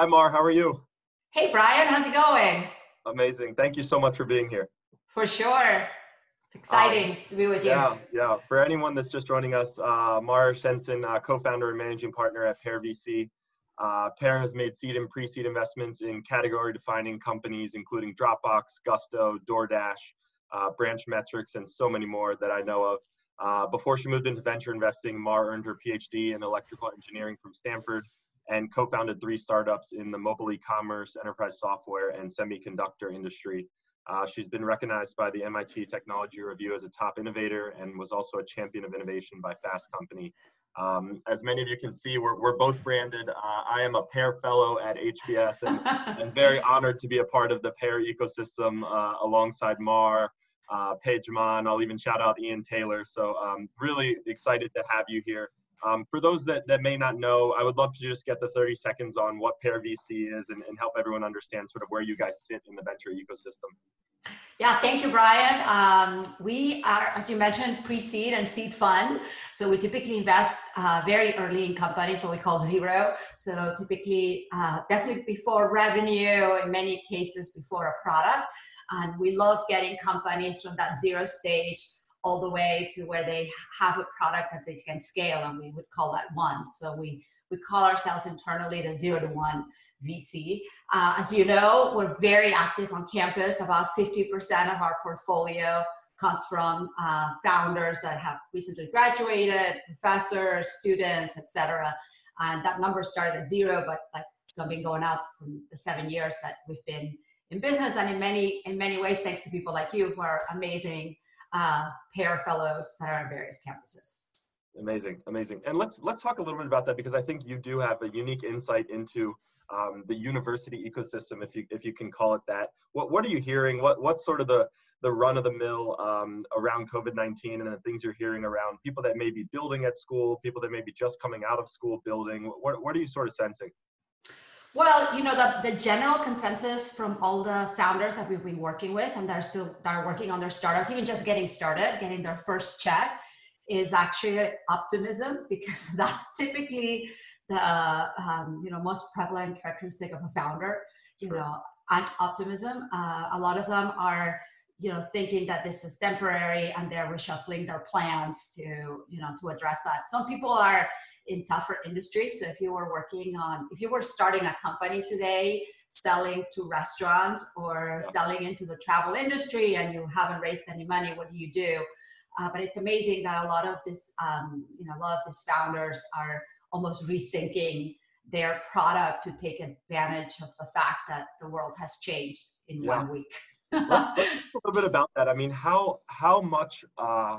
Hi, Mar. How are you? Hey, Brian. How's it going? Amazing. Thank you so much for being here. For sure. It's exciting um, to be with you. Yeah, yeah. For anyone that's just joining us, uh, Mar Hershenson, uh, co-founder and managing partner at Pear VC. Uh, Pear has made seed and pre-seed investments in category-defining companies, including Dropbox, Gusto, DoorDash, uh, Branch Metrics, and so many more that I know of. Uh, before she moved into venture investing, Mar earned her PhD in electrical engineering from Stanford and co-founded three startups in the mobile e-commerce, enterprise software, and semiconductor industry. Uh, she's been recognized by the MIT Technology Review as a top innovator and was also a champion of innovation by Fast Company. Um, as many of you can see, we're, we're both branded. Uh, I am a Pear Fellow at HBS and I'm very honored to be a part of the Pear ecosystem uh, alongside Mar, uh, Pejman. I'll even shout out Ian Taylor. So um, really excited to have you here. Um, for those that, that may not know, I would love to just get the 30 seconds on what Pear VC is and, and help everyone understand sort of where you guys sit in the venture ecosystem. Yeah, thank you, Brian. Um, we are, as you mentioned, pre-seed and seed fund. So we typically invest uh, very early in companies, what we call zero. So typically, uh, definitely before revenue, in many cases before a product. And we love getting companies from that zero stage all the way to where they have a product that they can scale, and we would call that one. So we we call ourselves internally the zero to one VC. Uh, as you know, we're very active on campus. About 50% of our portfolio comes from uh, founders that have recently graduated, professors, students, etc. And that number started at zero, but like so been going out from the seven years that we've been in business, and in many in many ways, thanks to people like you who are amazing uh, Pear fellows that are on various campuses. Amazing, amazing. And let's let's talk a little bit about that because I think you do have a unique insight into um, the university ecosystem, if you if you can call it that. What what are you hearing? What what's sort of the the run of the mill um, around COVID nineteen and the things you're hearing around people that may be building at school, people that may be just coming out of school building. What what are you sort of sensing? Well, you know, the, the general consensus from all the founders that we've been working with and they're still that are working on their startups, even just getting started, getting their first check, is actually optimism because that's typically the um, you know most prevalent characteristic of a founder. You know, and optimism. Uh, a lot of them are you know thinking that this is temporary and they're reshuffling their plans to you know to address that. Some people are in tougher industries. So if you were working on, if you were starting a company today, selling to restaurants or selling into the travel industry and you haven't raised any money, what do you do? Uh, but it's amazing that a lot of this, um, you know, a lot of these founders are almost rethinking their product to take advantage of the fact that the world has changed in yeah. one week. a little bit about that. I mean, how how much uh,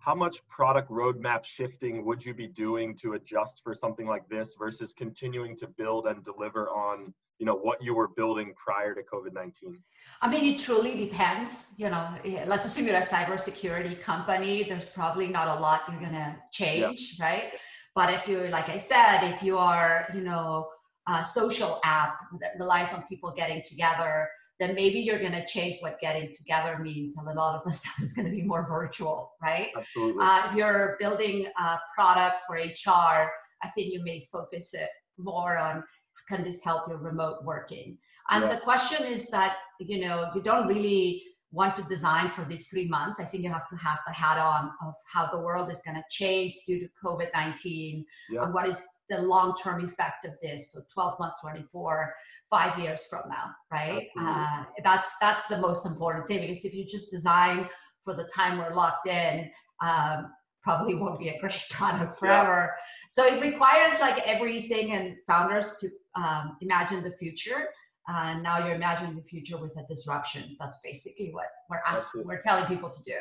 how much product roadmap shifting would you be doing to adjust for something like this versus continuing to build and deliver on you know what you were building prior to covid-19 i mean it truly depends you know. Let's assume you're a cybersecurity company. There's probably not a lot you're to change yeah. right? But if you're like i said if you are you know a social app that relies on people getting together then maybe you're going to change what getting together means and a lot of the stuff is going to be more virtual right Absolutely. Uh, if you're building a product for hr i think you may focus it more on can this help your remote working and yeah. the question is that you know you don't really want to design for these three months i think you have to have the hat on of how the world is going to change due to covid-19 yeah. and what is the long-term effect of this so 12 months 24 five years from now right? Uh, that's that's the most important thing because if you just design for the time we're locked in um, probably won't be a great product forever. Yeah. so it requires like everything and founders to um, imagine the future. Uh, now you're imagining the future with a disruption. That's basically what we're asking we're telling people to do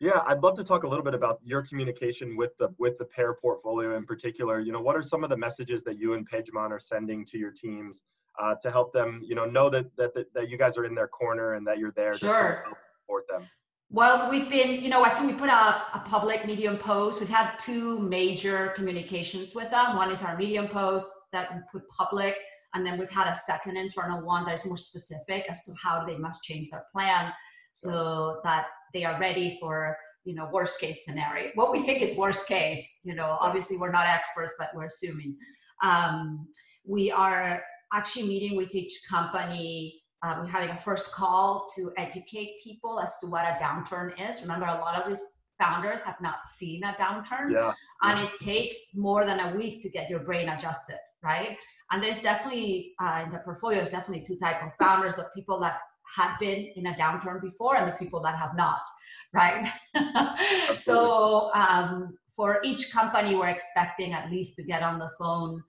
yeah, I'd love to talk a little bit about your communication with the with the Pear portfolio in particular. You know, what are some of the messages that you and Pejman are sending to your teams uh, to help them, you know, know that, that that that you guys are in their corner and that you're there sure. to support them. Well, we've been, you know, I think we put out a public Medium post. We've had two major communications with them. One is our Medium post that we put public, and then we've had a second internal one that is more specific as to how they must change their plan so that they are ready for you know worst case scenario what we think is worst case you know obviously we're not experts but we're assuming um, we are actually meeting with each company. Uh, we're having a first call to educate people as to what a downturn is. Remember, a lot of these founders have not seen a downturn, Yeah. and it takes more than a week to get your brain adjusted, right? And there's definitely uh, in the portfolio, there's definitely two type of founders: the people that have been in a downturn before, and the people that have not, right? so um, for each company, we're expecting at least to get on the phone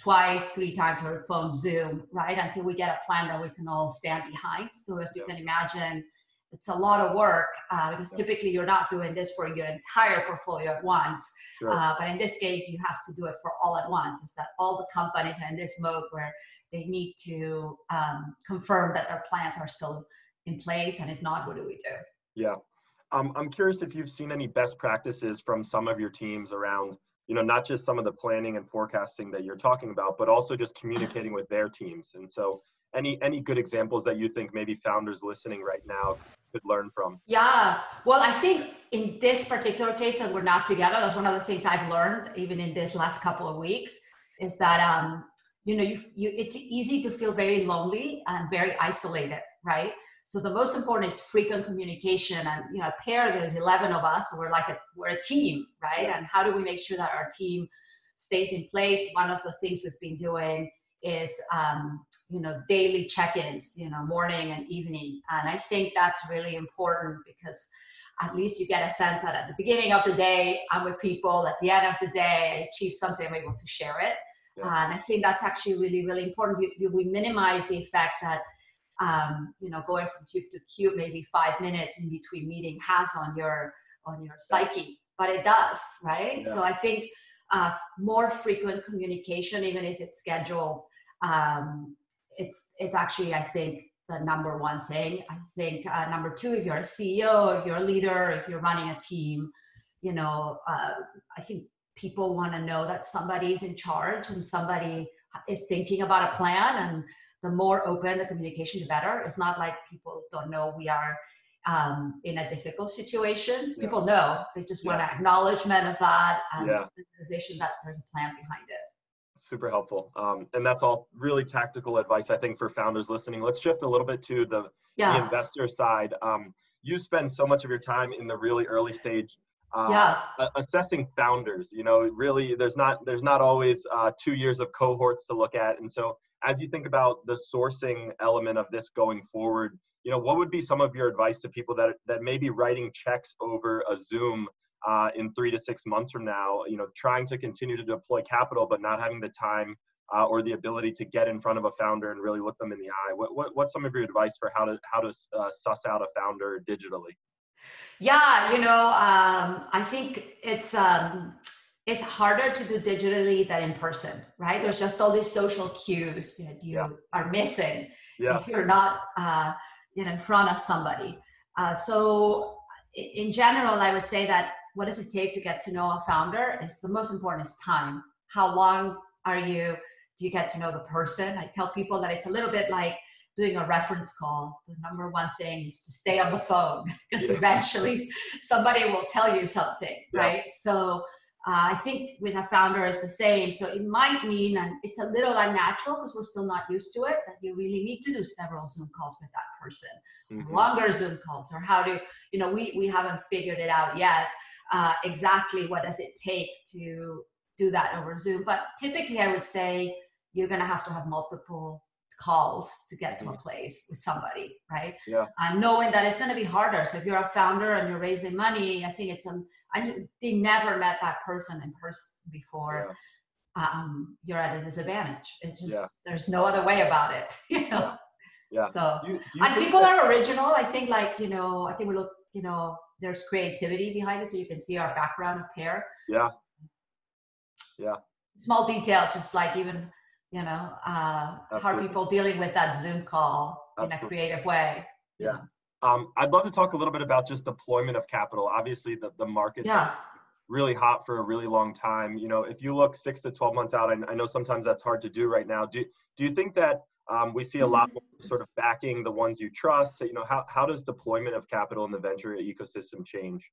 twice, three times or phone Zoom, right? Until we get a plan that we can all stand behind. So as you Yeah. can imagine, it's a lot of work uh, because Yeah. typically you're not doing this for your entire portfolio at once. Sure. Uh, but in this case, you have to do it for all at once. It's that all the companies are in this mode where they need to um, confirm that their plans are still in place. And if not, what do we do? Yeah. Um, I'm curious if you've seen any best practices from some of your teams around, you know, not just some of the planning and forecasting that you're talking about, but also just communicating with their teams. And so, any any good examples that you think maybe founders listening right now could learn from? Yeah. Well, I think in this particular case that we're not together, that's one of the things I've learned even in this last couple of weeks is that um, you know, you, you it's easy to feel very lonely and very isolated, right? So the most important is frequent communication. And you know, a Pear there's 11 of us, so we're like a we're a team, right? And how do we make sure that our team stays in place? One of the things we've been doing is um, you know daily check-ins you know morning and evening and i think that's really important because at least you get a sense that at the beginning of the day i'm with people at the end of the day i achieve something i'm able to share it Yeah. and i think that's actually really really important you, you, we minimize the effect that um, you know going from cube to cube maybe five minutes in between meeting has on your on your psyche but it does right Yeah. so i think uh, more frequent communication even if it's scheduled um, it's it's actually I think the number one thing. I think uh, number two, if you're a CEO, if you're a leader, if you're running a team, you know, uh, I think people want to know that somebody is in charge and somebody is thinking about a plan. And the more open the communication, the better. It's not like people don't know we are um, in a difficult situation. Yeah. People know. They just want acknowledgement of that and Yeah. the realization that there's a plan behind it. Super helpful. Um, and that's all really tactical advice, I think, for founders listening. Let's shift a little bit to the, the investor side. Um, you spend so much of your time in the really early stage uh, yeah. assessing founders you know really there's not there's not always uh, two years of cohorts to look at. And so as you think about the sourcing element of this going forward you know what would be some of your advice to people that that may be writing checks over a zoom uh, in three to six months from now you know trying to continue to deploy capital but not having the time uh, or the ability to get in front of a founder and really look them in the eye? What, what what's some of your advice for how to how to uh, suss out a founder digitally Yeah, you know, um, I think it's um, it's harder to do digitally than in person, right? There's just all these social cues that you Yeah. are missing yeah if you're not, uh, you know, in front of somebody. Uh, so, in general, I would say that what does it take to get to know a founder? Is the most important is time. How long are you? Do you get to know the person? I tell people that it's a little bit like doing a reference call. The number one thing is to stay on the phone because Yeah. eventually somebody will tell you something, Yeah. right? So uh, I think with a founder is the same. So it might mean, and it's a little unnatural because we're still not used to it, that you really need to do several Zoom calls with that person, Mhm. longer Zoom calls, or how to, you know, we we haven't figured it out yet. Uh, exactly what does it take to do that over Zoom? But typically, I would say you're going to have to have multiple calls to get to a place with somebody, right? Yeah. And knowing that it's going to be harder. So if you're a founder and you're raising money, I think it's a and you, they never met that person in person before. Um, you're at a disadvantage. It's just Yeah. there's no other way about it. You know? Yeah. So Do you, do you and people that- are original. I think like you know, I think we look, you know, there's creativity behind it, so you can see our background of Pear. Yeah. Yeah. Small details, just like even you know, uh, how are people dealing with that Zoom call in a creative way? Yeah. Um, I'd love to talk a little bit about just deployment of capital. Obviously, the, the market Yeah. is really hot for a really long time. You know, if you look six to 12 months out, I, I know sometimes that's hard to do right now. Do, do you think that um, we see a lot more sort of backing the ones you trust? so, You know, how, how does deployment of capital in the venture ecosystem change?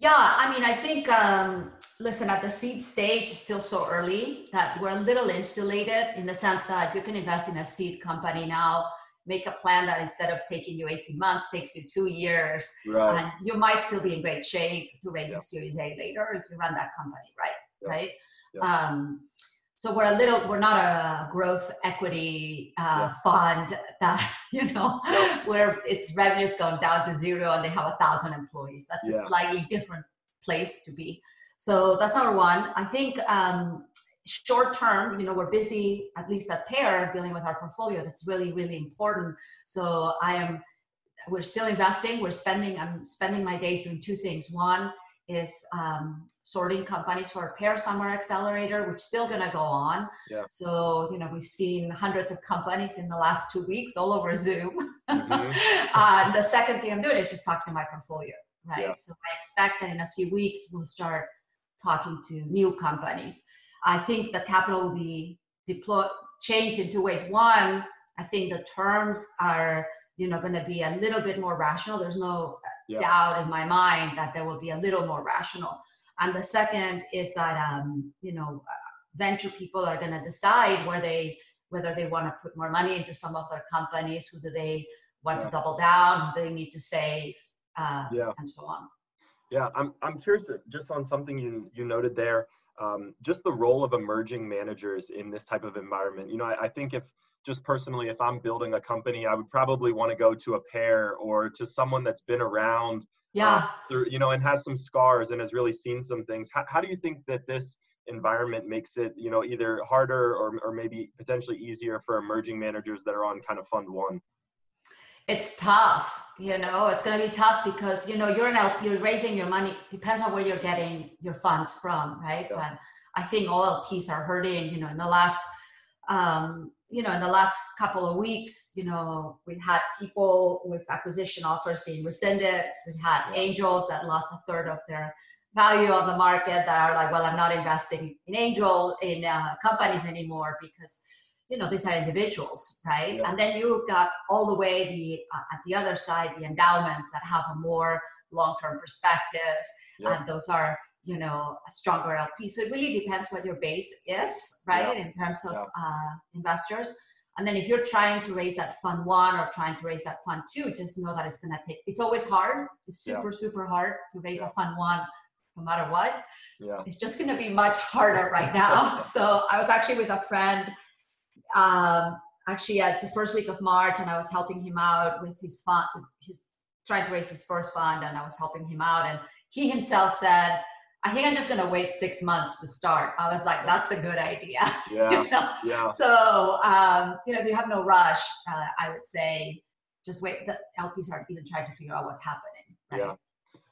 Yeah, I mean, I think, um, listen, at the seed stage, it's still so early that we're a little insulated in the sense that you can invest in a seed company now, make a plan that instead of taking you 18 months, takes you two years. Right. And you might still be in great shape to raise yeah. a Series A later if you run that company right, yeah. right? Yeah. Um, so we're a little we're not a growth equity uh, fund that you know where its revenues gone down to zero and they have a thousand employees. That's yeah. a slightly different place to be. So that's number one. I think um, short term you know we're busy at least at Pear dealing with our portfolio. That's really really important. So i am we're still investing. We're spending i'm spending my days doing two things. One is um, sorting companies for a Pear summer accelerator, which is still going to go on. Yeah. So, you know, we've seen hundreds of companies in the last two weeks all over Zoom. Mm-hmm. uh, the second thing I'm doing is just talking to my portfolio, right? Yeah. So I expect that in a few weeks we'll start talking to new companies. I think the capital will be deployed, changed in two ways. One, I think the terms are you know going to be a little bit more rational there's no yeah. doubt in my mind that there will be a little more rational and the second is that um, you know venture people are going to decide where they whether they want to put more money into some of their companies who do they want yeah. to double down who do they need to save uh, yeah. and so on yeah i'm, I'm curious uh, just on something you, you noted there um, just the role of emerging managers in this type of environment you know I, I think if just personally, if I'm building a company, I would probably want to go to a Pear or to someone that's been around, yeah, uh, through, you know, and has some scars and has really seen some things. How, how do you think that this environment makes it, you know, either harder or, or maybe potentially easier for emerging managers that are on kind of fund one? It's tough, you know. It's going to be tough because you know you're now you're raising your money. Depends on where you're getting your funds from, right? Yeah. But I think all LPs are hurting. You know, in the last um, you know, in the last couple of weeks, you know, we had people with acquisition offers being rescinded. We had angels that lost a third of their value on the market that are like, well, I'm not investing in angel in uh, companies anymore because, you know, these are individuals, right? Yeah. And then you've got all the way the uh, at the other side the endowments that have a more long-term perspective, yeah. and those are you know a stronger LP. So it really depends what your base is, right, yeah. in terms of yeah. uh, investors. And then if you're trying to raise that fund one or trying to raise that fund two, just know that it's gonna take. It's always hard. It's super yeah. super hard to raise a fund one, no matter what. Yeah. It's just gonna be much harder right now. so I was actually with a friend. Um, actually at the first week of March, and I was helping him out with his fund. He's trying to raise his first fund, and I was helping him out. And he himself said, I think I'm just going to wait six months to start. I was like, that's a good idea. Yeah. you know? Yeah. So, um, you know, if you have no rush, uh, I would say just wait. The LPs aren't even trying to figure out what's happening. Right? Yeah.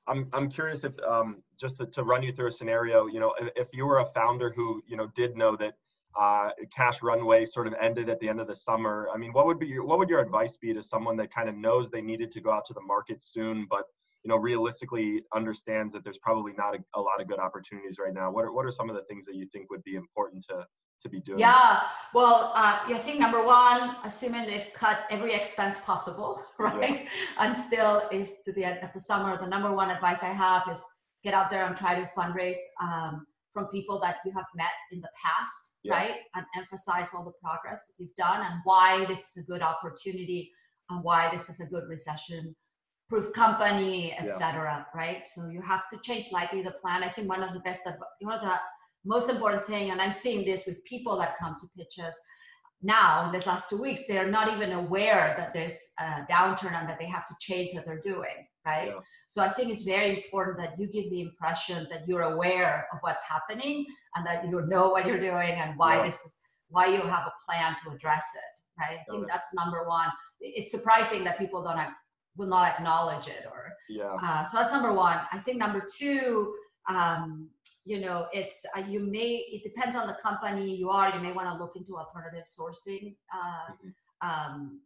I'm, I'm curious if, um, just to, to, run you through a scenario, you know, if, if, you were a founder who, you know, did know that uh, cash runway sort of ended at the end of the summer, I mean, what would be your, what would your advice be to someone that kind of knows they needed to go out to the market soon, but you know realistically understands that there's probably not a, a, lot of good opportunities right now what are, what are some of the things that you think would be important to to be doing yeah well uh, i think number one assuming they've cut every expense possible right yeah. and still is to the end of the summer the number one advice i have is get out there and try to fundraise um, from people that you have met in the past yeah. right and emphasize all the progress that you've done and why this is a good opportunity and why this is a good recession proof company, etc. Yeah. Right? So you have to change slightly the plan. I think one of the best, one of the most important thing, and I'm seeing this with people that come to pitches now in this last two weeks, they're not even aware that there's a downturn and that they have to change what they're doing. Right. Yeah. So I think it's very important that you give the impression that you're aware of what's happening and that you know what you're doing and why yeah. this is why you have a plan to address it. Right. I think that's number one. It's surprising that people don't will not acknowledge it or yeah uh, so that's number one i think number two um, you know it's uh, you may it depends on the company you are you may want to look into alternative sourcing uh, mm-hmm. um,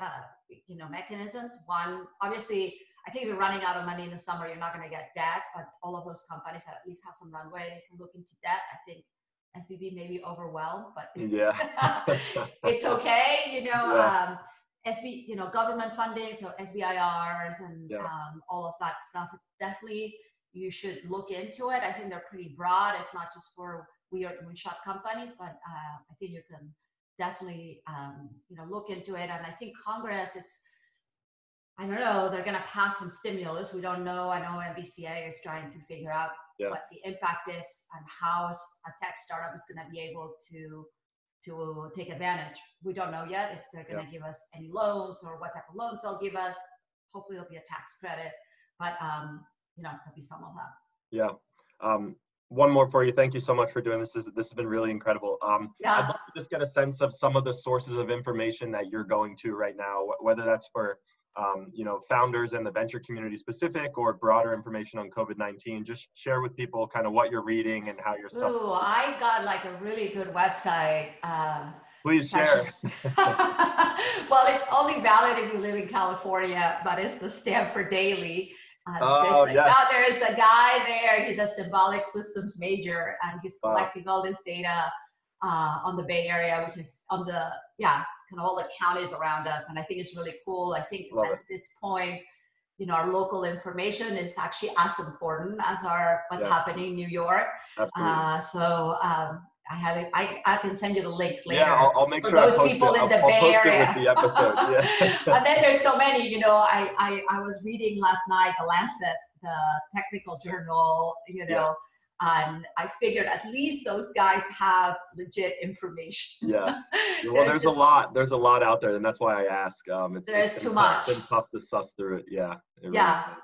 uh, you know mechanisms one obviously i think if you're running out of money in the summer you're not going to get debt but all of those companies at least have some runway they can look into debt i think SVB may be overwhelmed, but yeah, it's okay. You know, yeah. um, SB, you know, government funding, so SBIRs and yeah. um, all of that stuff. It's definitely, you should look into it. I think they're pretty broad. It's not just for weird moonshot companies, but uh, I think you can definitely um, you know look into it. And I think Congress is. I don't know. They're going to pass some stimulus. We don't know. I know NVCA is trying to figure out yeah. what the impact is and how a tech startup is going to be able to to take advantage. We don't know yet if they're going to yeah. give us any loans or what type of loans they'll give us. Hopefully, it'll be a tax credit, but um, you know, there'll be some of that. Yeah. Um, one more for you. Thank you so much for doing this. This, this has been really incredible. Um, yeah. I'd love to just get a sense of some of the sources of information that you're going to right now, whether that's for um, you know founders and the venture community specific or broader information on COVID-19. Just share with people kind of what you're reading and how you're. Ooh, I got like a really good website. Um, Please share. well, it's only valid if you live in California, but it's the Stanford Daily. Uh, oh, yes. oh, there is a guy there. He's a symbolic systems major, and he's collecting wow. all this data uh, on the Bay Area, which is on the yeah, kind of all the counties around us. And I think it's really cool. I think Love at it. this point, you know, our local information is actually as important as our what's yeah. happening in New York. Uh, so um, I have. I, I can send you the link later. Yeah, I'll, I'll make sure those people it. in the I'll, Bay I'll Area. the episode. Yeah. and then there's so many. You know, I, I I was reading last night the Lancet, the technical journal. You know. Yeah. And I figured at least those guys have legit information. Yes. Well, there's, there's just, a lot. There's a lot out there, and that's why I ask. Um, it's, there's it's too much. It's been tough to suss through it. Yeah. It yeah. Really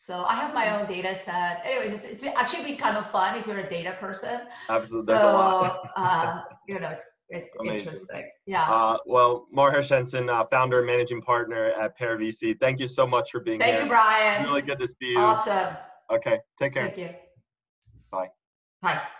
so I have my own data set. Anyways, it's, it's actually been kind of fun if you're a data person. Absolutely. So, uh, you know, it's, it's interesting. Yeah. Uh, well, Mar Hershenson, uh, founder and managing partner at Pear VC. Thank you so much for being Thank here. Thank you, Brian. Really good to see you. Awesome. Okay. Take care. Thank you. さい。はい。